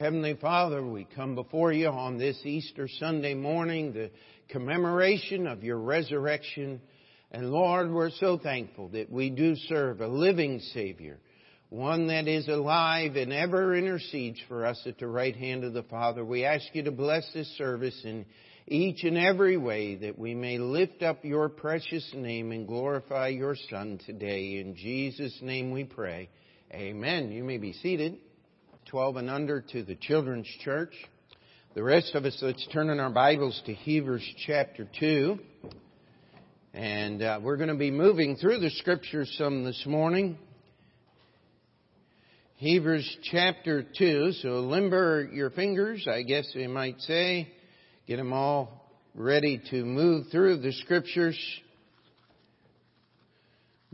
Heavenly Father, we come before you on this Easter Sunday morning, the commemoration of your resurrection. And Lord, we're so thankful that we do serve a living Savior, one that is alive and ever intercedes for us at the right hand of the Father. We ask you to bless this service in each and every way that we may lift up your precious name and glorify your Son today. In Jesus' name we pray. Amen. You may be seated. 12 and under to the children's church. The rest of us, let's turn in our Bibles to Hebrews chapter 2. And uh, we're going to be moving through the scriptures some this morning. Hebrews chapter 2. So limber your fingers, I guess we might say. Get them all ready to move through the scriptures.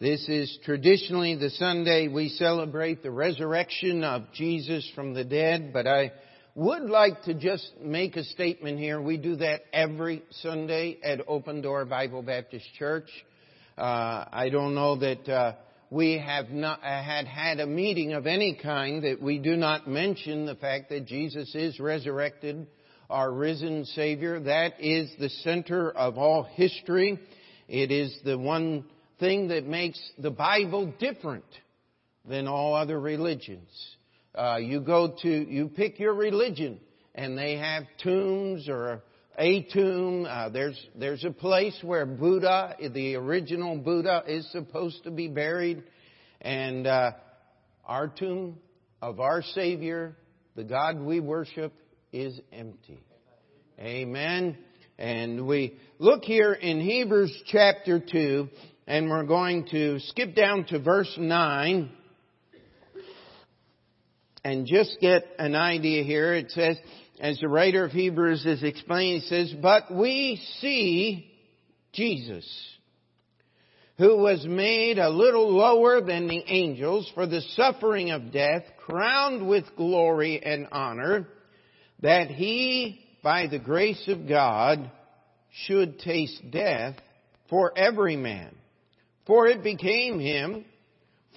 This is traditionally the Sunday we celebrate the resurrection of Jesus from the dead, but I would like to just make a statement here. We do that every Sunday at Open Door Bible Baptist Church. Uh, I don't know that uh, we have not uh, had had a meeting of any kind that we do not mention the fact that Jesus is resurrected, our risen Savior. That is the center of all history. It is the one thing that makes the Bible different than all other religions. Uh, you go to, you pick your religion, and they have tombs or a tomb. Uh, there's there's a place where Buddha, the original Buddha, is supposed to be buried, and uh, our tomb of our Savior, the God we worship, is empty. Amen. And we look here in Hebrews chapter 2, and we're going to skip down to verse 9 and just get an idea here. It says, as the writer of Hebrews is explaining, he says, But we see Jesus, who was made a little lower than the angels for the suffering of death, crowned with glory and honor, that he, by the grace of God, should taste death for every man. For it became him,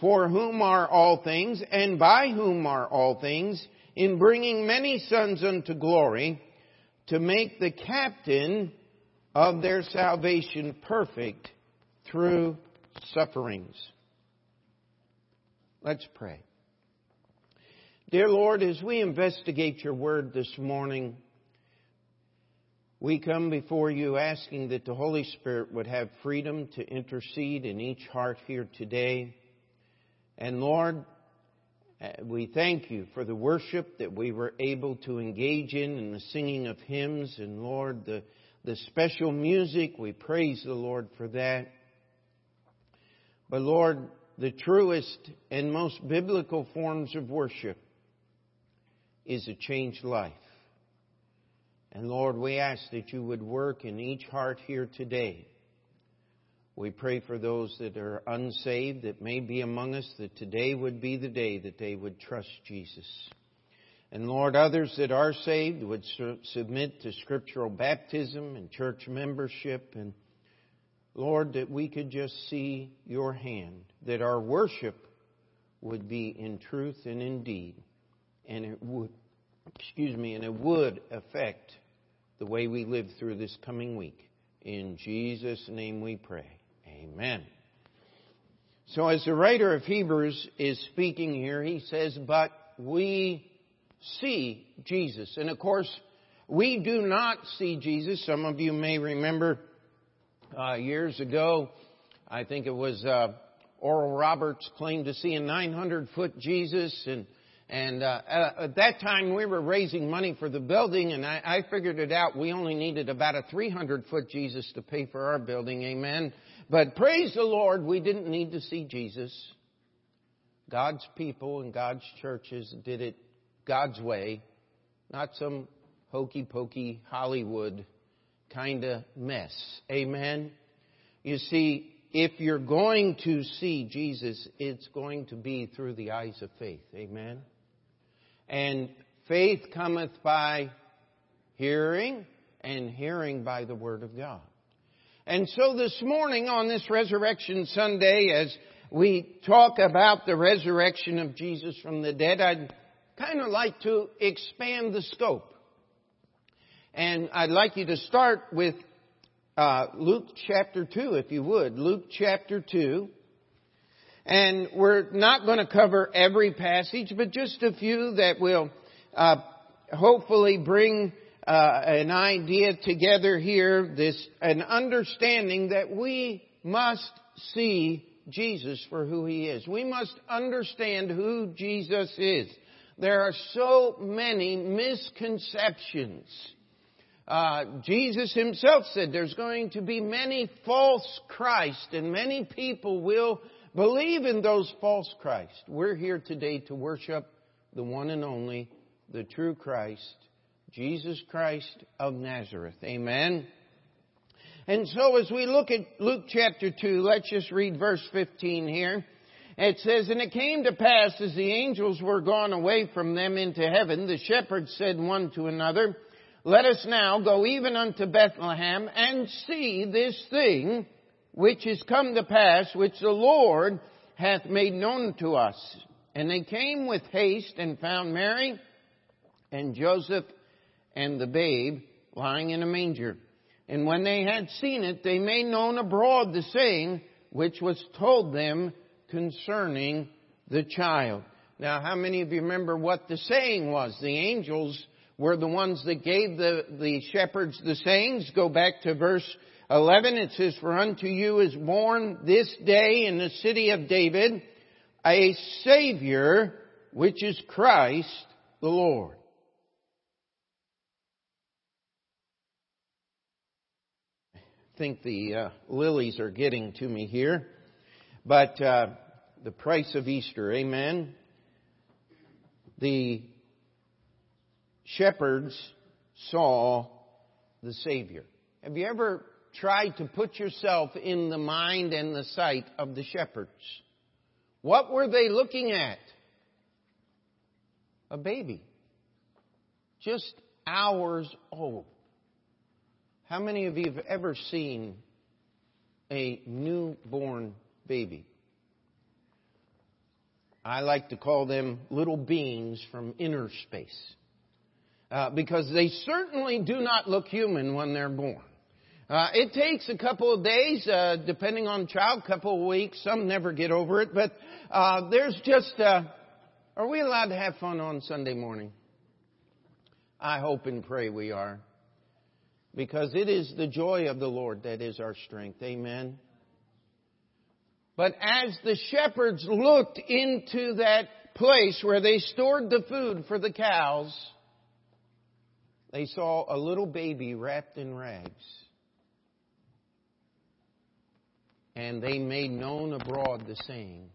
for whom are all things, and by whom are all things, in bringing many sons unto glory, to make the captain of their salvation perfect through sufferings. Let's pray. Dear Lord, as we investigate your word this morning, we come before you asking that the Holy Spirit would have freedom to intercede in each heart here today. And Lord, uh, we thank you for the worship that we were able to engage in and the singing of hymns. And Lord, the, the special music, we praise the Lord for that. But Lord, the truest and most biblical forms of worship is a changed life. And Lord, we ask that you would work in each heart here today. We pray for those that are unsaved that may be among us, that today would be the day that they would trust Jesus. And Lord, others that are saved would submit to scriptural baptism and church membership. And Lord, that we could just see your hand, that our worship would be in truth and in deed. And it would, excuse me, and it would affect the way we live through this coming week. In Jesus' name we pray. Amen. So as the writer of Hebrews is speaking here, he says, but we see Jesus. And of course, we do not see Jesus. Some of you may remember uh, years ago, I think it was uh, Oral Roberts claimed to see a 900 foot Jesus and and uh, at that time, we were raising money for the building, and I, I figured it out. We only needed about a 300 foot Jesus to pay for our building. Amen. But praise the Lord, we didn't need to see Jesus. God's people and God's churches did it God's way, not some hokey pokey Hollywood kind of mess. Amen. You see, if you're going to see Jesus, it's going to be through the eyes of faith. Amen. And faith cometh by hearing, and hearing by the Word of God. And so this morning on this Resurrection Sunday, as we talk about the resurrection of Jesus from the dead, I'd kind of like to expand the scope. And I'd like you to start with uh, Luke chapter 2, if you would. Luke chapter 2. And we're not going to cover every passage, but just a few that will uh, hopefully bring uh, an idea together here, this an understanding that we must see Jesus for who he is. We must understand who Jesus is. There are so many misconceptions. Uh, Jesus himself said there's going to be many false Christ and many people will believe in those false Christ. We're here today to worship the one and only, the true Christ, Jesus Christ of Nazareth. Amen. And so as we look at Luke chapter 2, let's just read verse 15 here. It says, And it came to pass as the angels were gone away from them into heaven, the shepherds said one to another, Let us now go even unto Bethlehem and see this thing which is come to pass, which the Lord hath made known to us. And they came with haste and found Mary and Joseph and the babe lying in a manger. And when they had seen it, they made known abroad the saying which was told them concerning the child. Now, how many of you remember what the saying was? The angels were the ones that gave the, the shepherds the sayings. Go back to verse 11. It says, For unto you is born this day in the city of David a Savior, which is Christ the Lord. I think the uh, lilies are getting to me here. But uh, the price of Easter, amen. The shepherds saw the Savior. Have you ever tried to put yourself in the mind and the sight of the shepherds? What were they looking at? A baby. Just hours old. How many of you have ever seen a newborn baby? I like to call them little beings from inner space. Uh, because they certainly do not look human when they're born. Uh, it takes a couple of days, uh, depending on the child, couple of weeks. Some never get over it, but uh, there's just. Uh, are we allowed to have fun on Sunday morning? I hope and pray we are because it is the joy of the Lord that is our strength. Amen. But as the shepherds looked into that place where they stored the food for the cows, they saw a little baby wrapped in rags. And they made known abroad the saying.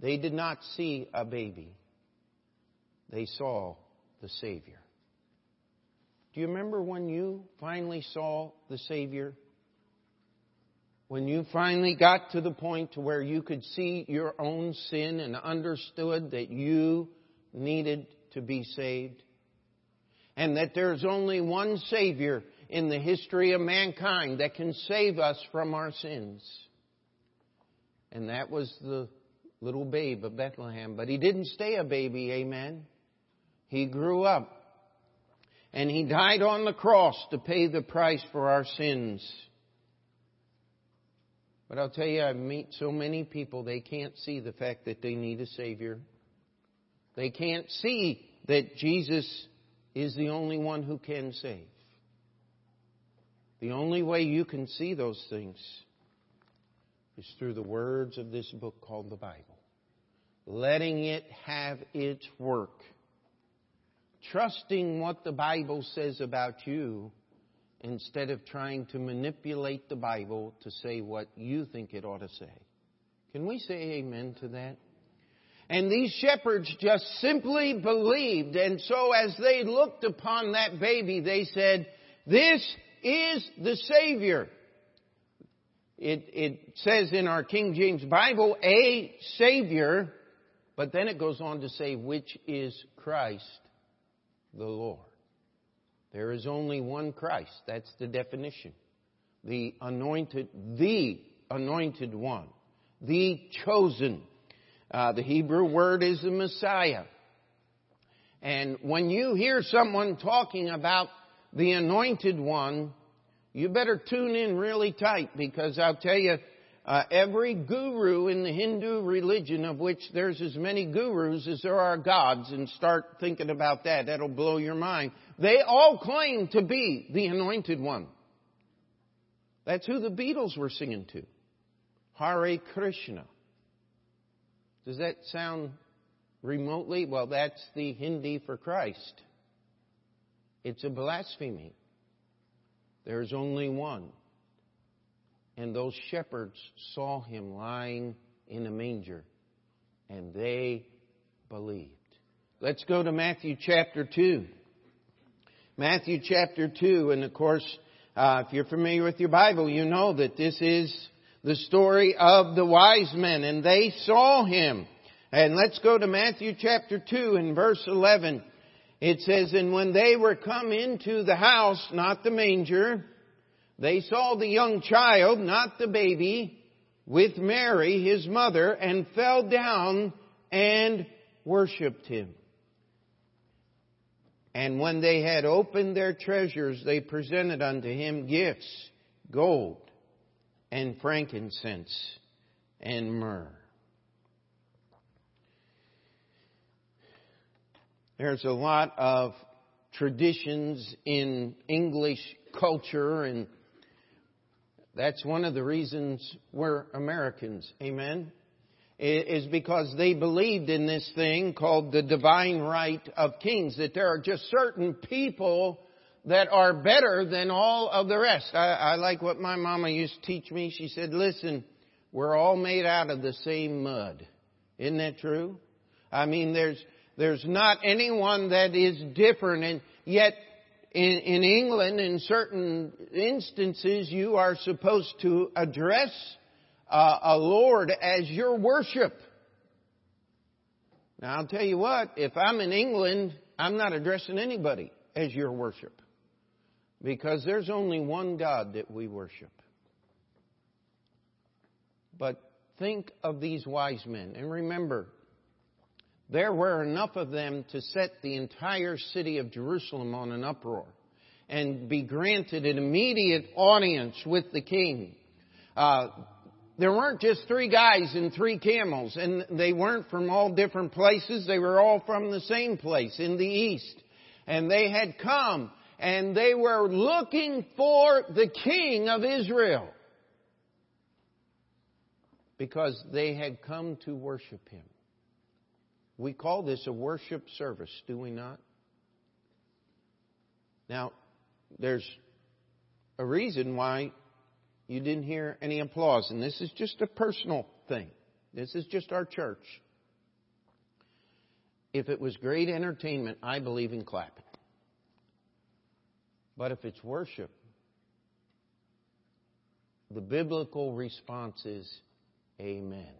They did not see a baby. They saw the Savior. Do you remember when you finally saw the Savior? When you finally got to the point to where you could see your own sin and understood that you needed to be saved? And that there's only one Savior in the history of mankind that can save us from our sins. And that was the little babe of Bethlehem. But he didn't stay a baby, amen. He grew up and He died on the cross to pay the price for our sins. But I'll tell you, I meet so many people, they can't see the fact that they need a Savior. They can't see that Jesus is the only one who can save. The only way you can see those things is through the words of this book called the Bible. Letting it have its work trusting what the Bible says about you instead of trying to manipulate the Bible to say what you think it ought to say. Can we say amen to that? And these shepherds just simply believed. And so as they looked upon that baby, they said, this is the Savior. It, it says in our King James Bible, a Savior, but then it goes on to say, which is Christ the Lord. There is only one Christ. That's the definition. The anointed, the anointed one. The chosen. Uh, the Hebrew word is the Messiah. And when you hear someone talking about the anointed one, you better tune in really tight because I'll tell you, uh, every guru in the Hindu religion, of which there's as many gurus as there are gods, and start thinking about that. That'll blow your mind. They all claim to be the anointed one. That's who the Beatles were singing to. Hare Krishna. Does that sound remotely? Well, that's the Hindi for Christ. It's a blasphemy. There's only one. And those shepherds saw him lying in a manger, and they believed. Let's go to Matthew chapter 2. Matthew chapter 2, and of course, uh, if you're familiar with your Bible, you know that this is the story of the wise men, and they saw him. And let's go to Matthew chapter 2 and verse 11. It says, And when they were come into the house, not the manger, they saw the young child, not the baby, with Mary, his mother, and fell down and worshipped him. And when they had opened their treasures, they presented unto him gifts, gold, and frankincense, and myrrh. There's a lot of traditions in English culture and that's one of the reasons we're Americans. Amen? Is because they believed in this thing called the divine right of kings, that there are just certain people that are better than all of the rest. I, I like what my mama used to teach me. She said, listen, we're all made out of the same mud. Isn't that true? I mean, there's, there's not anyone that is different and yet in, in England, in certain instances, you are supposed to address uh, a Lord as your worship. Now, I'll tell you what, if I'm in England, I'm not addressing anybody as your worship. Because there's only one God that we worship. But think of these wise men. And remember, there were enough of them to set the entire city of Jerusalem on an uproar and be granted an immediate audience with the king. Uh, there weren't just three guys and three camels, and they weren't from all different places. They were all from the same place in the east. And they had come, and they were looking for the king of Israel. Because they had come to worship him. We call this a worship service, do we not? Now, there's a reason why you didn't hear any applause, and this is just a personal thing. This is just our church. If it was great entertainment, I believe in clapping. But if it's worship, the biblical response is Amen.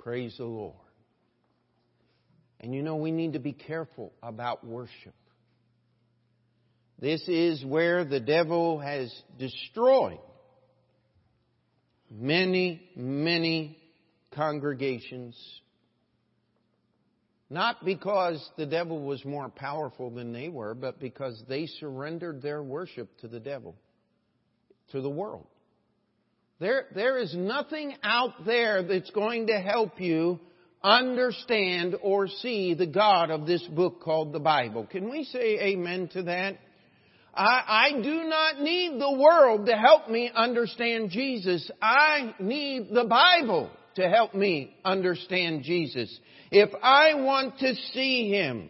Praise the Lord. And you know, we need to be careful about worship. This is where the devil has destroyed many, many congregations. Not because the devil was more powerful than they were, but because they surrendered their worship to the devil, to the world. There, there is nothing out there that's going to help you understand or see the God of this book called the Bible. Can we say amen to that? I, I, do not need the world to help me understand Jesus. I need the Bible to help me understand Jesus. If I want to see Him,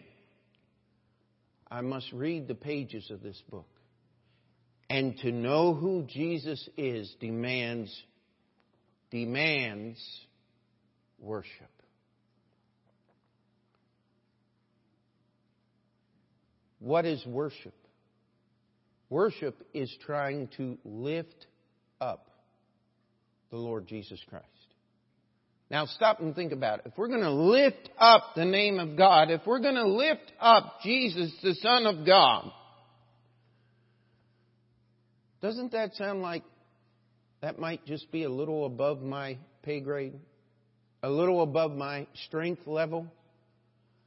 I must read the pages of this book. And to know who Jesus is demands, demands worship. What is worship? Worship is trying to lift up the Lord Jesus Christ. Now stop and think about it. If we're going to lift up the name of God, if we're going to lift up Jesus, the Son of God, doesn't that sound like that might just be a little above my pay grade? A little above my strength level?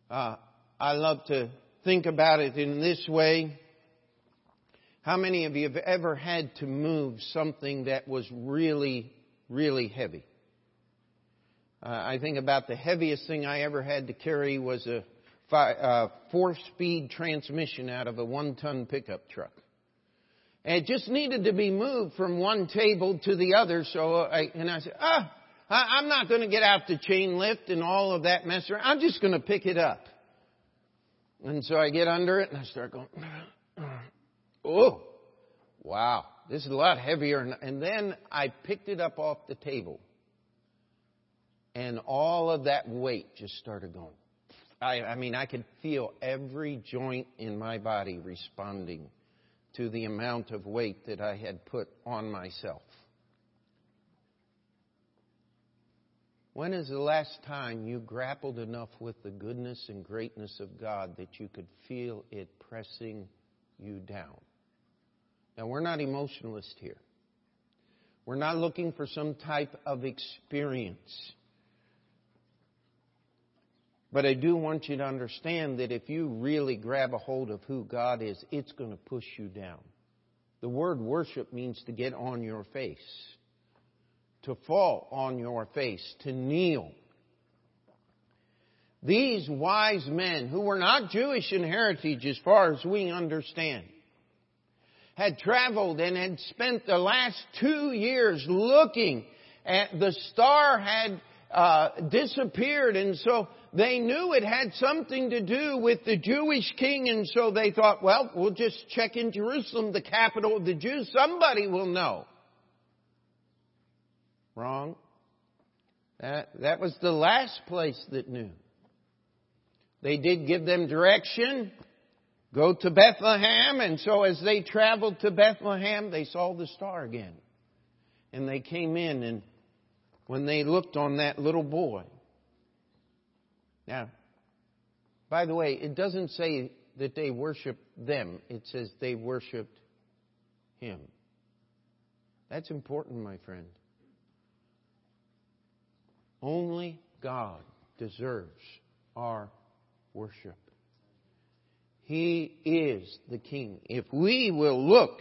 Uh, I love to think about it in this way. How many of you have ever had to move something that was really, really heavy? Uh, I think about the heaviest thing I ever had to carry was a uh, four-speed transmission out of a one-ton pickup truck. It just needed to be moved from one table to the other. So I, and I said, ah, I'm not going to get out the chain lift and all of that mess around. I'm just going to pick it up. And so I get under it and I start going, oh, wow, this is a lot heavier. And then I picked it up off the table. And all of that weight just started going. I, I mean, I could feel every joint in my body responding to the amount of weight that I had put on myself. When is the last time you grappled enough with the goodness and greatness of God that you could feel it pressing you down? Now, we're not emotionalists here. We're not looking for some type of experience. But I do want you to understand that if you really grab a hold of who God is, it's going to push you down. The word worship means to get on your face to fall on your face, to kneel. These wise men, who were not Jewish in heritage as far as we understand, had traveled and had spent the last two years looking at the star had uh, disappeared and so they knew it had something to do with the Jewish king and so they thought, well, we'll just check in Jerusalem, the capital of the Jews. Somebody will know. Wrong. That, that was the last place that knew. They did give them direction. Go to Bethlehem. And so as they traveled to Bethlehem, they saw the star again. And they came in and when they looked on that little boy. Now, by the way, it doesn't say that they worshiped them. It says they worshiped him. That's important, my friend. Only God deserves our worship. He is the King. If we will look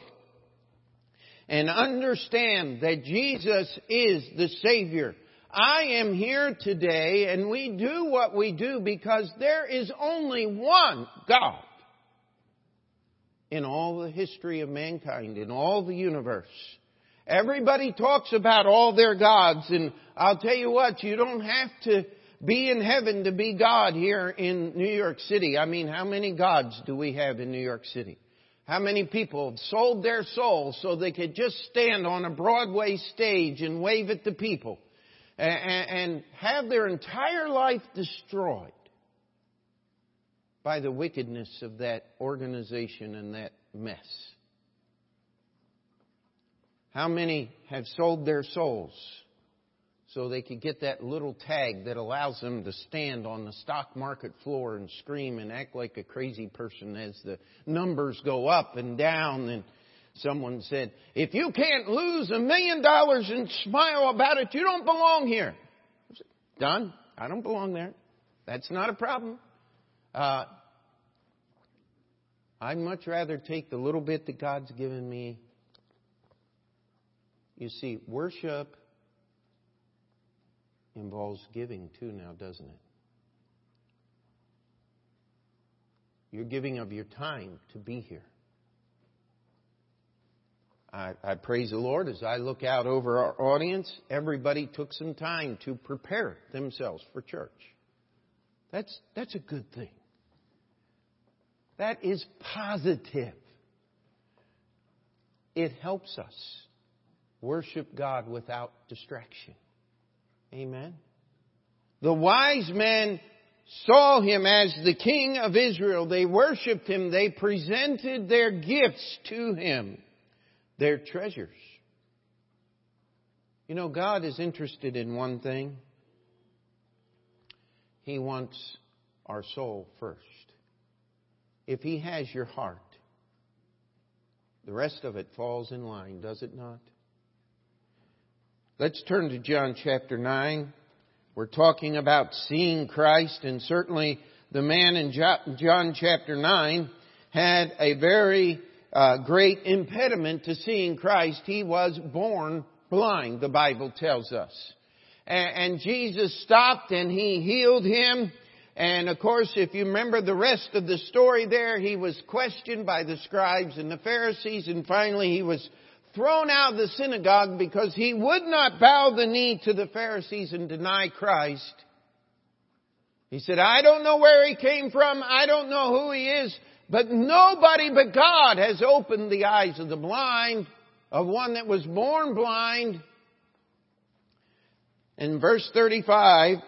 and understand that Jesus is the Savior, I am here today and we do what we do because there is only one God in all the history of mankind, in all the universe. Everybody talks about all their gods, and I'll tell you what, you don't have to be in heaven to be God here in New York City. I mean, how many gods do we have in New York City? How many people have sold their souls so they could just stand on a Broadway stage and wave at the people and have their entire life destroyed by the wickedness of that organization and that mess? How many have sold their souls so they could get that little tag that allows them to stand on the stock market floor and scream and act like a crazy person as the numbers go up and down and someone said, if you can't lose a million dollars and smile about it, you don't belong here. I said, Done. I don't belong there. That's not a problem. Uh, I'd much rather take the little bit that God's given me you see, worship involves giving too now, doesn't it? You're giving of your time to be here. I, I, praise the Lord as I look out over our audience. Everybody took some time to prepare themselves for church. That's, that's a good thing. That is positive. It helps us worship God without distraction. Amen. The wise men saw him as the king of Israel. They worshiped him. They presented their gifts to him, their treasures. You know, God is interested in one thing. He wants our soul first. If He has your heart, the rest of it falls in line, does it not? Let's turn to John chapter 9. We're talking about seeing Christ, and certainly the man in John chapter 9 had a very uh, great impediment to seeing Christ. He was born blind, the Bible tells us. And, and Jesus stopped and he healed him. And of course, if you remember the rest of the story there, he was questioned by the scribes and the Pharisees and finally he was thrown out of the synagogue because he would not bow the knee to the Pharisees and deny Christ. He said, I don't know where he came from. I don't know who he is. But nobody but God has opened the eyes of the blind, of one that was born blind. In verse 35,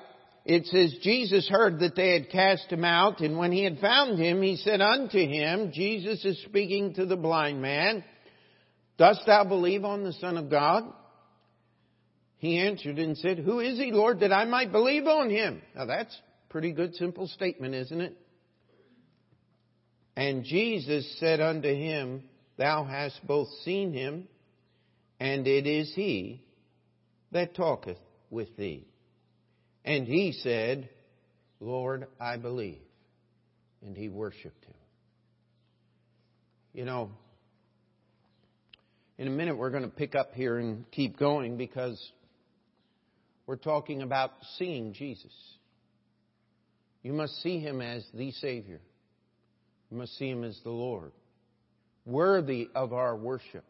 it says, Jesus heard that they had cast him out, and when he had found him, he said unto him, Jesus is speaking to the blind man, Dost thou believe on the Son of God? He answered and said, Who is he, Lord, that I might believe on him? Now that's a pretty good simple statement, isn't it? And Jesus said unto him, Thou hast both seen him, and it is he that talketh with thee. And he said, Lord, I believe. And he worshiped him. You know, in a minute we're going to pick up here and keep going because we're talking about seeing Jesus. You must see him as the Savior. Must see him as the Lord, worthy of our worship.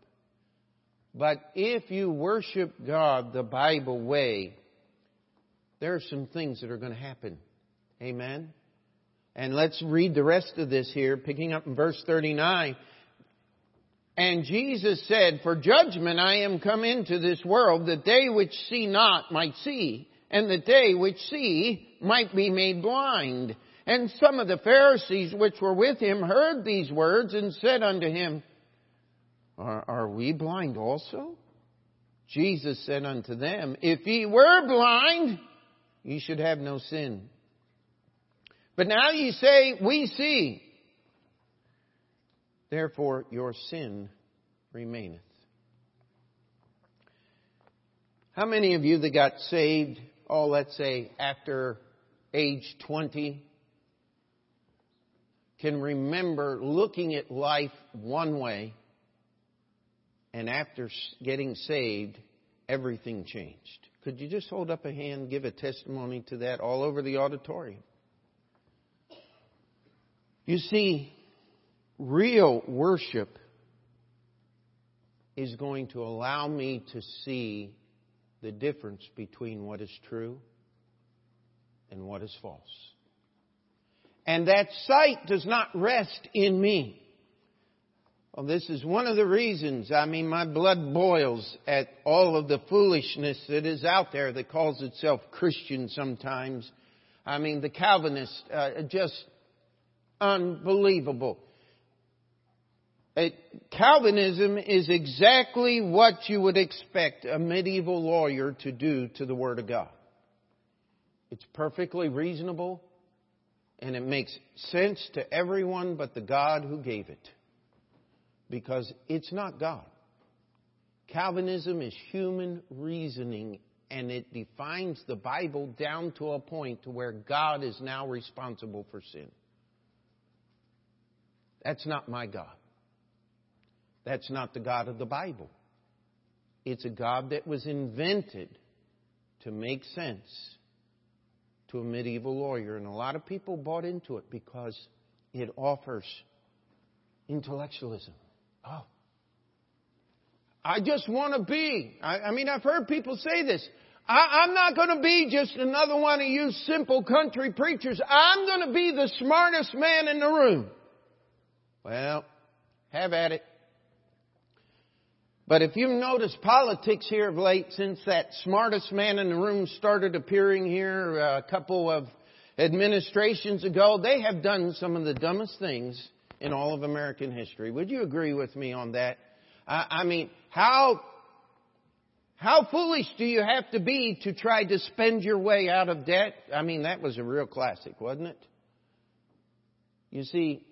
But if you worship God the Bible way, there are some things that are going to happen. Amen? And let's read the rest of this here, picking up in verse 39. And Jesus said, For judgment I am come into this world, that they which see not might see, and that they which see might be made blind. And some of the Pharisees which were with him heard these words and said unto him, Are, are we blind also? Jesus said unto them, If ye were blind, ye should have no sin. But now ye say, We see. Therefore your sin remaineth. How many of you that got saved, oh, let's say after age 20, can remember looking at life one way, and after getting saved, everything changed. Could you just hold up a hand, give a testimony to that all over the auditorium? You see, real worship is going to allow me to see the difference between what is true and what is false. And that sight does not rest in me. Well, this is one of the reasons, I mean, my blood boils at all of the foolishness that is out there that calls itself Christian sometimes. I mean, the Calvinists, uh, just unbelievable. It, Calvinism is exactly what you would expect a medieval lawyer to do to the Word of God. It's perfectly reasonable and it makes sense to everyone but the God who gave it. Because it's not God. Calvinism is human reasoning and it defines the Bible down to a point to where God is now responsible for sin. That's not my God. That's not the God of the Bible. It's a God that was invented to make sense to a medieval lawyer. And a lot of people bought into it because it offers intellectualism. Oh. I just want to be. I, I, mean, I've heard people say this. I, I'm not going to be just another one of you simple country preachers. I'm going to be the smartest man in the room. Well, have at it. But if you've noticed politics here of late, since that smartest man in the room started appearing here uh, a couple of administrations ago, they have done some of the dumbest things in all of American history. Would you agree with me on that? I, I mean, how, how foolish do you have to be to try to spend your way out of debt? I mean, that was a real classic, wasn't it? You see,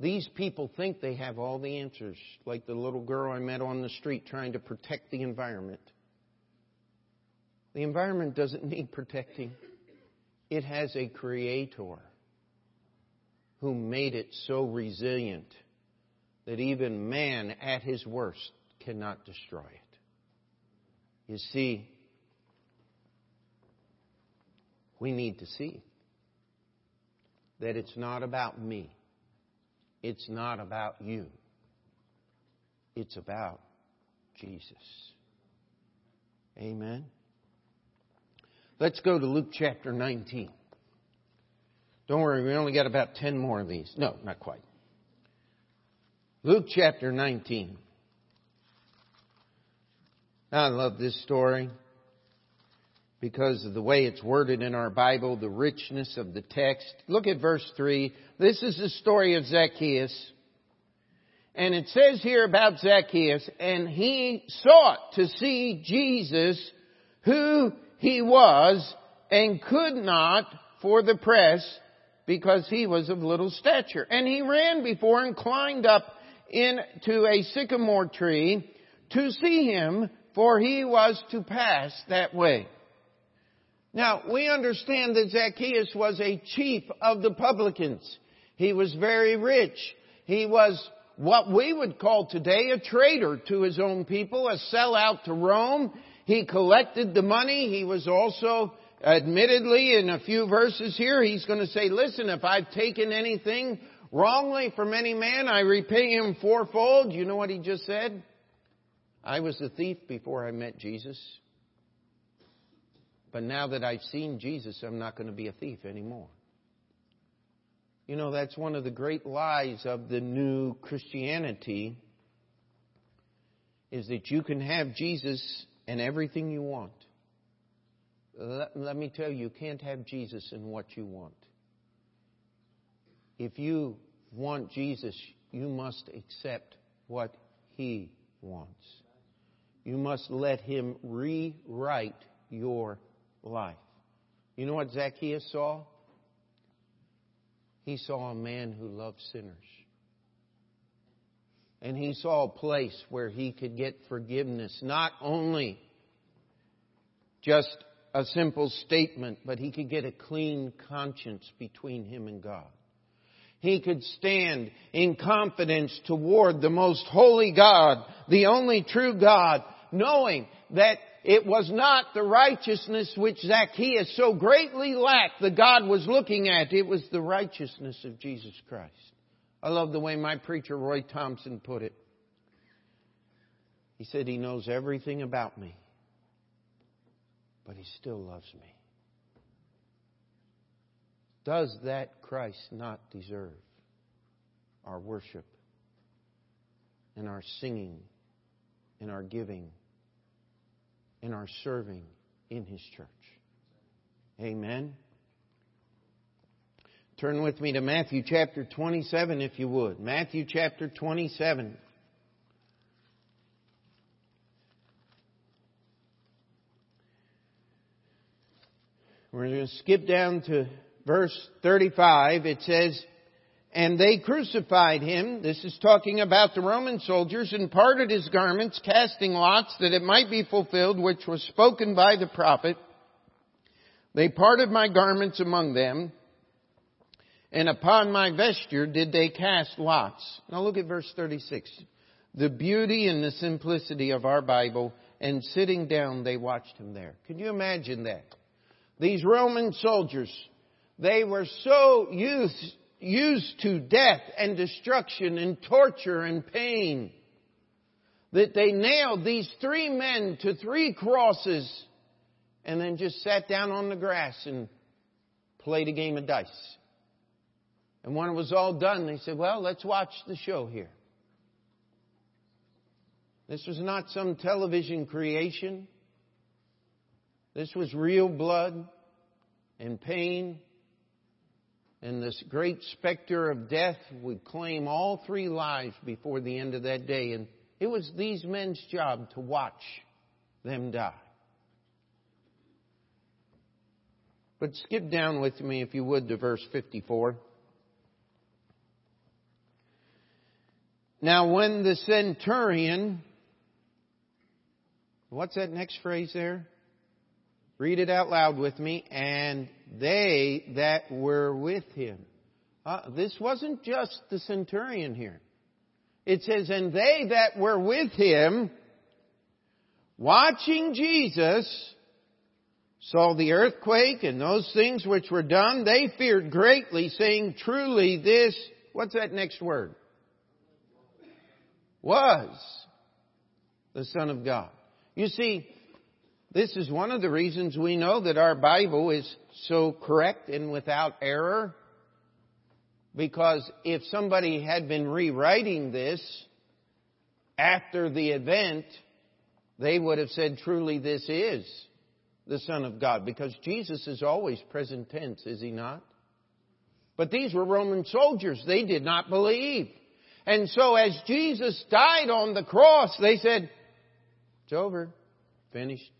these people think they have all the answers, like the little girl I met on the street trying to protect the environment. The environment doesn't need protecting. It has a creator. who made it so resilient that even man at his worst cannot destroy it. You see, we need to see that it's not about me. It's not about you. It's about Jesus. Amen. Let's go to Luke chapter 19. Don't worry, we only got about 10 more of these. No, not quite. Luke chapter 19. I love this story because of the way it's worded in our Bible, the richness of the text. Look at verse 3. This is the story of Zacchaeus. And it says here about Zacchaeus, and he sought to see Jesus, who he was, and could not for the press, because he was of little stature. And he ran before and climbed up into a sycamore tree to see him, for he was to pass that way. Now, we understand that Zacchaeus was a chief of the publicans. He was very rich. He was what we would call today a traitor to his own people, a sellout to Rome. He collected the money. He was also, admittedly, in a few verses here, he's going to say, listen, if I've taken anything wrongly from any man, I repay him fourfold. You know what he just said? I was a thief before I met Jesus. But now that I've seen Jesus, I'm not going to be a thief anymore. You know, that's one of the great lies of the new Christianity is that you can have Jesus and everything you want. Let, let, me tell you, you can't have Jesus and what you want. If you want Jesus, you must accept what He wants. You must let Him rewrite your life. You know what Zacchaeus saw? He saw a man who loved sinners. And he saw a place where he could get forgiveness, not only just a simple statement, but he could get a clean conscience between him and God. He could stand in confidence toward the most holy God, the only true God, knowing that it was not the righteousness which Zacchaeus so greatly lacked that God was looking at. It was the righteousness of Jesus Christ. I love the way my preacher Roy Thompson put it. He said he knows everything about me, but he still loves me. Does that Christ not deserve our worship and our singing and our giving and our serving in His church. Amen. Turn with me to Matthew chapter 27 if you would. Matthew chapter 27. We're going to skip down to verse 35. It says, and they crucified him. This is talking about the Roman soldiers and parted his garments, casting lots that it might be fulfilled, which was spoken by the prophet. They parted my garments among them, and upon my vesture did they cast lots. Now look at verse 36. The beauty and the simplicity of our Bible, and sitting down they watched him there. Can you imagine that? These Roman soldiers, they were so used used to death and destruction and torture and pain. That they nailed these three men to three crosses and then just sat down on the grass and played a game of dice. And when it was all done, they said, well, let's watch the show here. This was not some television creation. This was real blood and pain and this great specter of death would claim all three lives before the end of that day. And it was these men's job to watch them die. But skip down with me, if you would, to verse 54. Now, when the centurion, what's that next phrase there? Read it out loud with me. And they that were with him. Uh, this wasn't just the centurion here. It says, and they that were with him, watching Jesus, saw the earthquake and those things which were done. They feared greatly, saying, truly this, what's that next word? Was the Son of God. You see, this is one of the reasons we know that our Bible is so correct and without error. Because if somebody had been rewriting this after the event, they would have said, truly this is the Son of God. Because Jesus is always present tense, is he not? But these were Roman soldiers. They did not believe. And so as Jesus died on the cross, they said, it's over. Finished.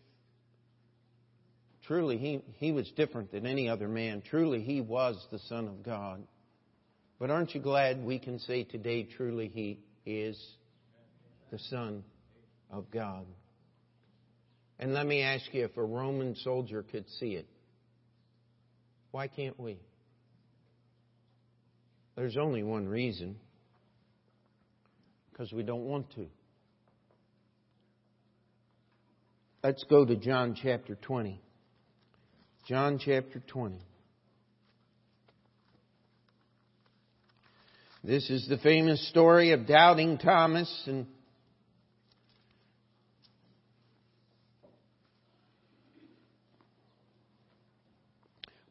Truly, he, he was different than any other man. Truly, he was the Son of God. But aren't you glad we can say today, truly, he is the Son of God? And let me ask you, if a Roman soldier could see it, why can't we? There's only one reason because we don't want to. Let's go to John chapter 20. John chapter 20. This is the famous story of doubting Thomas and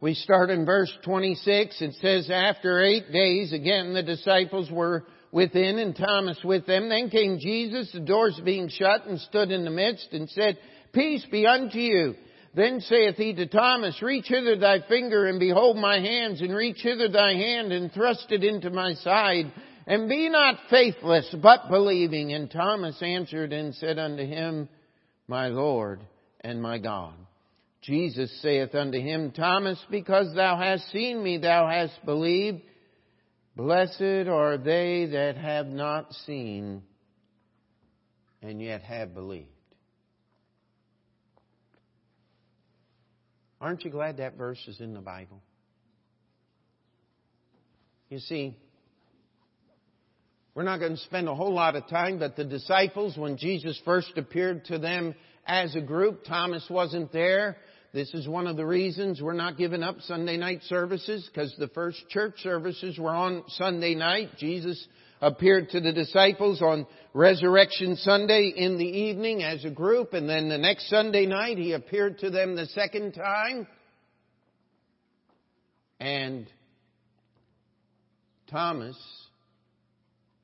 We start in verse 26. It says, After eight days, again the disciples were within and Thomas with them. Then came Jesus, the doors being shut, and stood in the midst and said, Peace be unto you. Then saith he to Thomas, Reach hither thy finger and behold my hands, and reach hither thy hand and thrust it into my side, and be not faithless, but believing. And Thomas answered and said unto him, My Lord and my God. Jesus saith unto him, Thomas, because thou hast seen me, thou hast believed. Blessed are they that have not seen and yet have believed. Aren't you glad that verse is in the Bible? You see, we're not going to spend a whole lot of time, but the disciples, when Jesus first appeared to them as a group, Thomas wasn't there. This is one of the reasons we're not giving up Sunday night services because the first church services were on Sunday night. Jesus appeared to the disciples on Resurrection Sunday in the evening as a group and then the next Sunday night he appeared to them the second time. And Thomas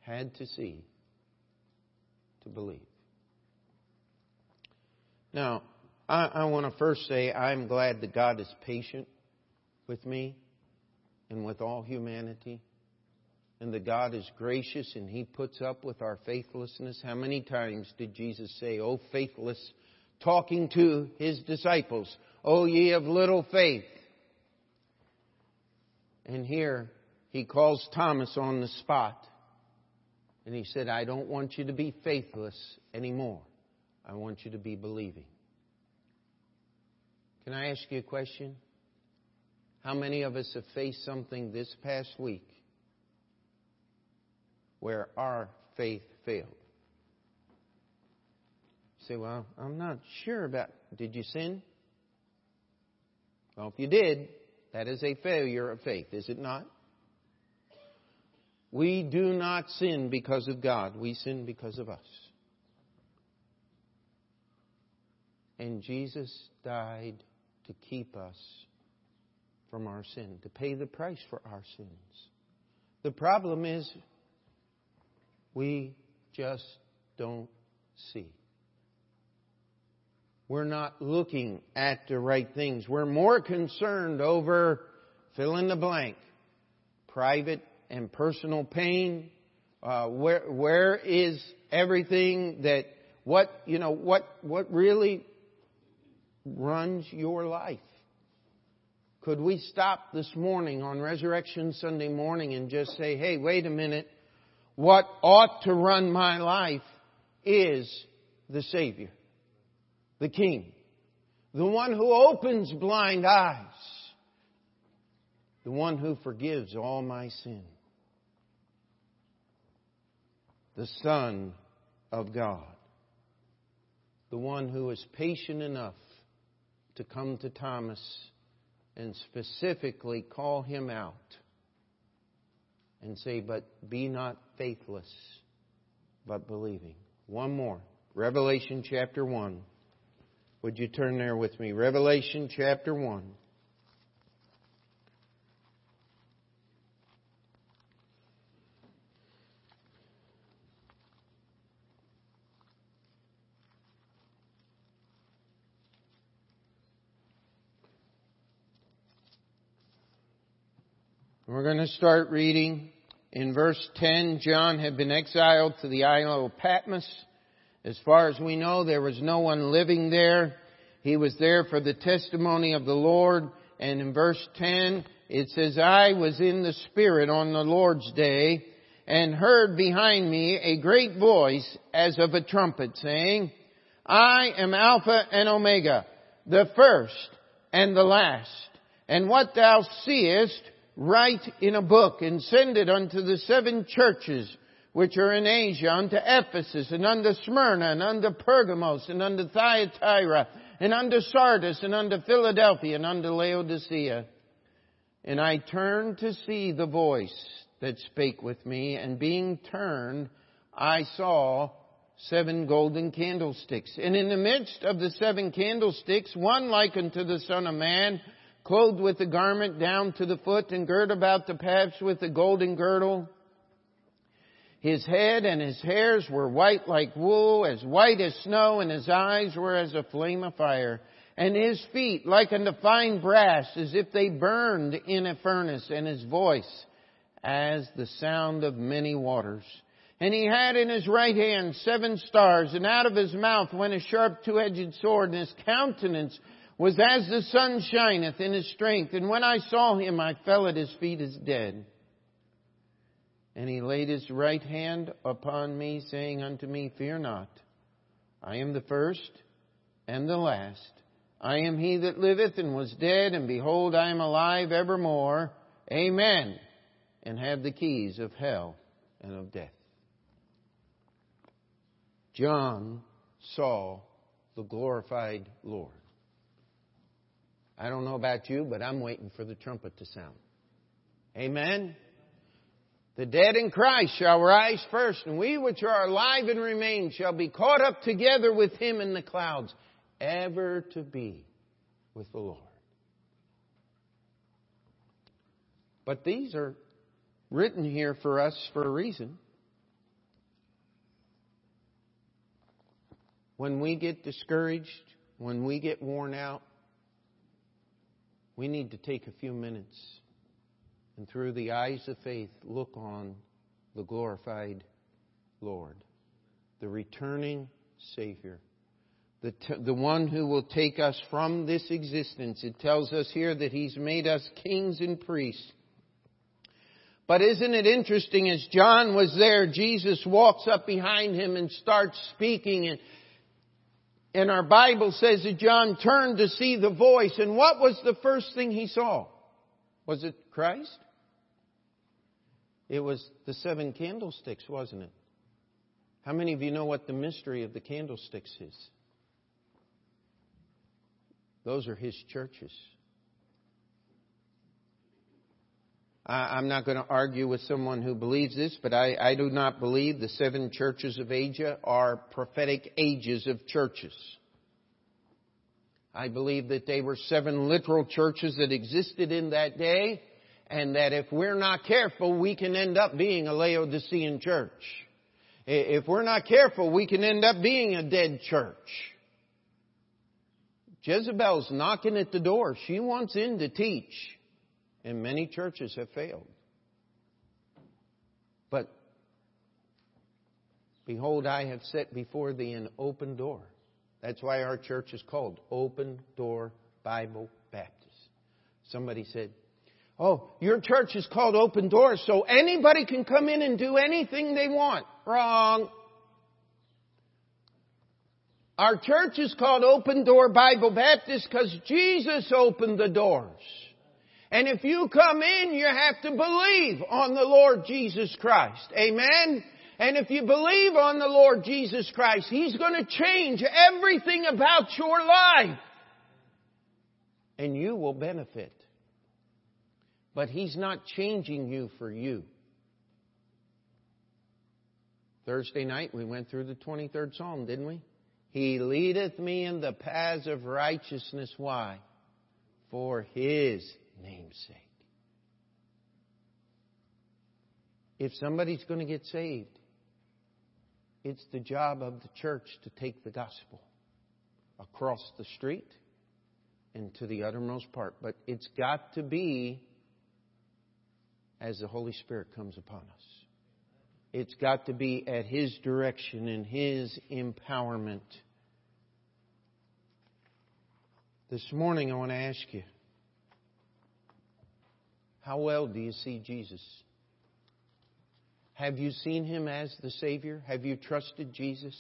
had to see to believe. Now, I, I want to first say I'm glad that God is patient with me and with all humanity. And that God is gracious and He puts up with our faithlessness. How many times did Jesus say, Oh, faithless, talking to His disciples, Oh, ye of little faith? And here He calls Thomas on the spot. And He said, I don't want you to be faithless anymore. I want you to be believing. Can I ask you a question? How many of us have faced something this past week where our faith failed? You say, well, I'm not sure about. Did you sin? Well, if you did, that is a failure of faith, is it not? We do not sin because of God. We sin because of us. And Jesus died to keep us from our sin, to pay the price for our sins. The problem is we just don't see. We're not looking at the right things. We're more concerned over fill in the blank, private and personal pain. Uh, where where is everything that what you know what what really runs your life. Could we stop this morning on Resurrection Sunday morning and just say, hey, wait a minute. What ought to run my life is the Savior, the King, the one who opens blind eyes, the one who forgives all my sin, the Son of God, the one who is patient enough to come to Thomas and specifically call him out and say, But be not faithless, but believing. One more. Revelation chapter 1. Would you turn there with me? Revelation chapter 1. We're going to start reading in verse 10. John had been exiled to the isle of Patmos. As far as we know, there was no one living there. He was there for the testimony of the Lord. And in verse 10, it says, I was in the Spirit on the Lord's day and heard behind me a great voice as of a trumpet saying, I am Alpha and Omega, the first and the last. And what thou seest, write in a book and send it unto the seven churches which are in Asia, unto Ephesus, and unto Smyrna, and unto Pergamos, and unto Thyatira, and unto Sardis, and unto Philadelphia, and unto Laodicea. And I turned to see the voice that spake with me, and being turned, I saw seven golden candlesticks. And in the midst of the seven candlesticks, one like unto the Son of Man, clothed with a garment down to the foot and girt about the paps with a golden girdle. His head and his hairs were white like wool, as white as snow, and his eyes were as a flame of fire. And his feet like unto fine brass, as if they burned in a furnace, and his voice as the sound of many waters. And he had in his right hand seven stars, and out of his mouth went a sharp two-edged sword, and his countenance was as the sun shineth in his strength. And when I saw him, I fell at his feet as dead. And he laid his right hand upon me, saying unto me, Fear not. I am the first and the last. I am he that liveth and was dead, and behold, I am alive evermore. Amen. And have the keys of hell and of death. John saw the glorified Lord. I don't know about you, but I'm waiting for the trumpet to sound. Amen. The dead in Christ shall rise first, and we which are alive and remain shall be caught up together with him in the clouds, ever to be with the Lord. But these are written here for us for a reason. When we get discouraged, when we get worn out, we need to take a few minutes and through the eyes of faith look on the glorified Lord, the returning Savior, the, t- the one who will take us from this existence. It tells us here that He's made us kings and priests. But isn't it interesting as John was there, Jesus walks up behind him and starts speaking and and our Bible says that John turned to see the voice. And what was the first thing he saw? Was it Christ? It was the seven candlesticks, wasn't it? How many of you know what the mystery of the candlesticks is? Those are his churches. I'm not going to argue with someone who believes this, but I, I, do not believe the seven churches of Asia are prophetic ages of churches. I believe that they were seven literal churches that existed in that day, and that if we're not careful, we can end up being a Laodicean church. If we're not careful, we can end up being a dead church. Jezebel's knocking at the door. She wants in to teach and many churches have failed. But behold, I have set before thee an open door. That's why our church is called Open Door Bible Baptist. Somebody said, Oh, your church is called Open Door, so anybody can come in and do anything they want. Wrong. Our church is called Open Door Bible Baptist because Jesus opened the doors. And if you come in, you have to believe on the Lord Jesus Christ. Amen? And if you believe on the Lord Jesus Christ, He's going to change everything about your life. And you will benefit. But He's not changing you for you. Thursday night we went through the 23rd Psalm, didn't we? He leadeth me in the paths of righteousness. Why? For His name's sake. If somebody's going to get saved, it's the job of the church to take the gospel across the street and to the uttermost part. But it's got to be as the Holy Spirit comes upon us. It's got to be at His direction and His empowerment. This morning, I want to ask you how well do you see Jesus? Have you seen Him as the Savior? Have you trusted Jesus?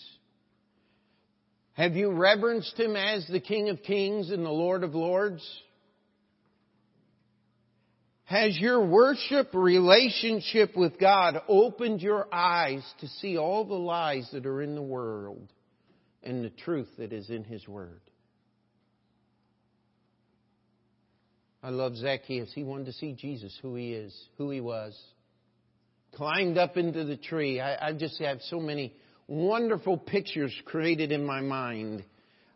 Have you reverenced Him as the King of Kings and the Lord of Lords? Has your worship relationship with God opened your eyes to see all the lies that are in the world and the truth that is in His Word? I love Zacchaeus. He wanted to see Jesus, who he is, who he was. Climbed up into the tree. I, I just have so many wonderful pictures created in my mind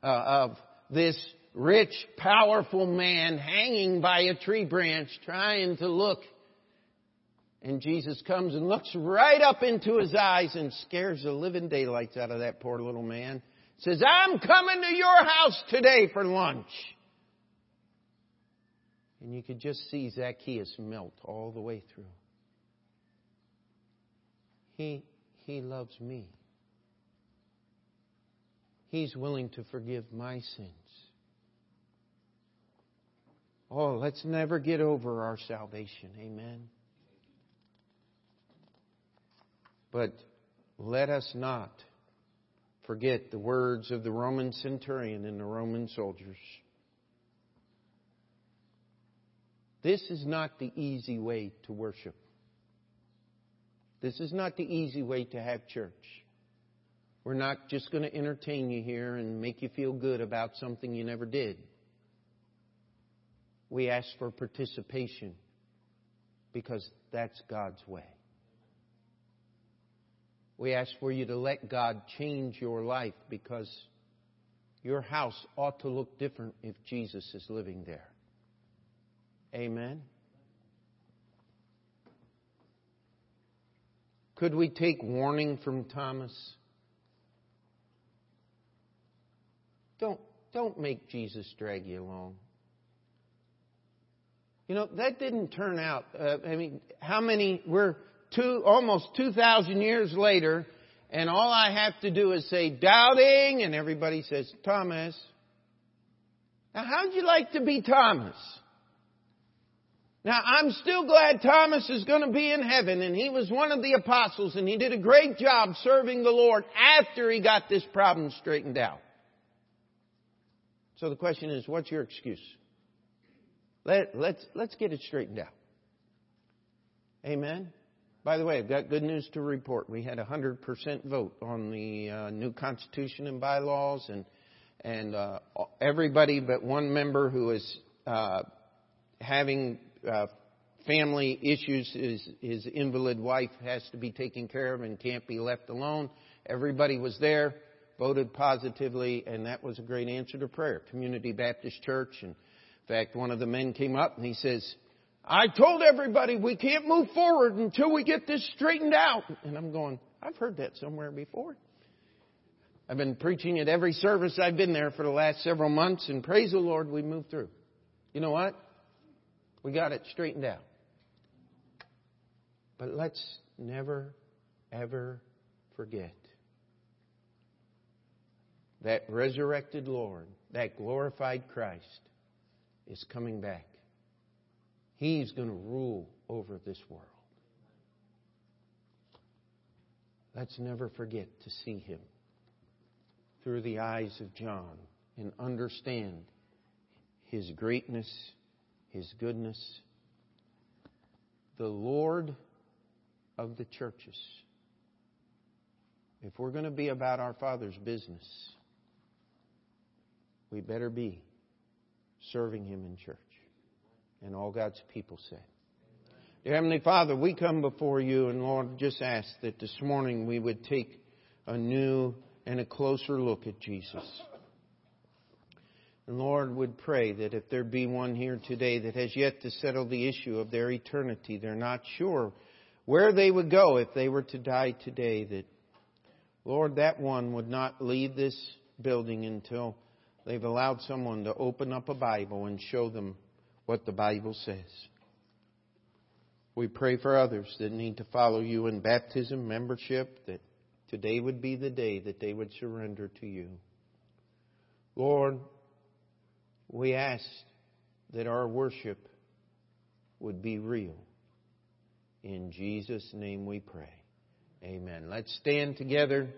uh, of this rich, powerful man hanging by a tree branch trying to look. And Jesus comes and looks right up into his eyes and scares the living daylights out of that poor little man. Says, I'm coming to your house today for lunch. And you could just see Zacchaeus melt all the way through. He, he loves me. He's willing to forgive my sins. Oh, let's never get over our salvation. Amen. But let us not forget the words of the Roman centurion and the Roman soldiers. This is not the easy way to worship. This is not the easy way to have church. We're not just going to entertain you here and make you feel good about something you never did. We ask for participation because that's God's way. We ask for you to let God change your life because your house ought to look different if Jesus is living there. Amen. Could we take warning from Thomas? Don't, don't make Jesus drag you along. You know, that didn't turn out. Uh, I mean, how many, we're two, almost 2,000 years later, and all I have to do is say doubting, and everybody says, Thomas. Now, how'd you like to be Thomas? Now, I'm still glad Thomas is going to be in heaven, and he was one of the apostles, and he did a great job serving the Lord after he got this problem straightened out. So the question is, what's your excuse? Let, let's, let's get it straightened out. Amen. By the way, I've got good news to report. We had a 100% vote on the uh, new Constitution and bylaws, and, and uh, everybody but one member who is uh, having uh, family issues. His, his invalid wife has to be taken care of and can't be left alone. Everybody was there, voted positively, and that was a great answer to prayer. Community Baptist Church. And in fact, one of the men came up and he says, I told everybody we can't move forward until we get this straightened out. And I'm going, I've heard that somewhere before. I've been preaching at every service I've been there for the last several months, and praise the Lord, we moved through. You know what? We got it straightened out. But let's never, ever forget that resurrected Lord, that glorified Christ, is coming back. He's going to rule over this world. Let's never forget to see him through the eyes of John and understand his greatness His goodness, the Lord of the churches. If we're going to be about our Father's business, we better be serving Him in church. And all God's people said. Dear Heavenly Father, we come before you and Lord, just ask that this morning we would take a new and a closer look at Jesus. And Lord, would pray that if there be one here today that has yet to settle the issue of their eternity, they're not sure where they would go if they were to die today, that, Lord, that one would not leave this building until they've allowed someone to open up a Bible and show them what the Bible says. We pray for others that need to follow you in baptism, membership, that today would be the day that they would surrender to you. Lord, we ask that our worship would be real. In Jesus' name we pray. Amen. Let's stand together.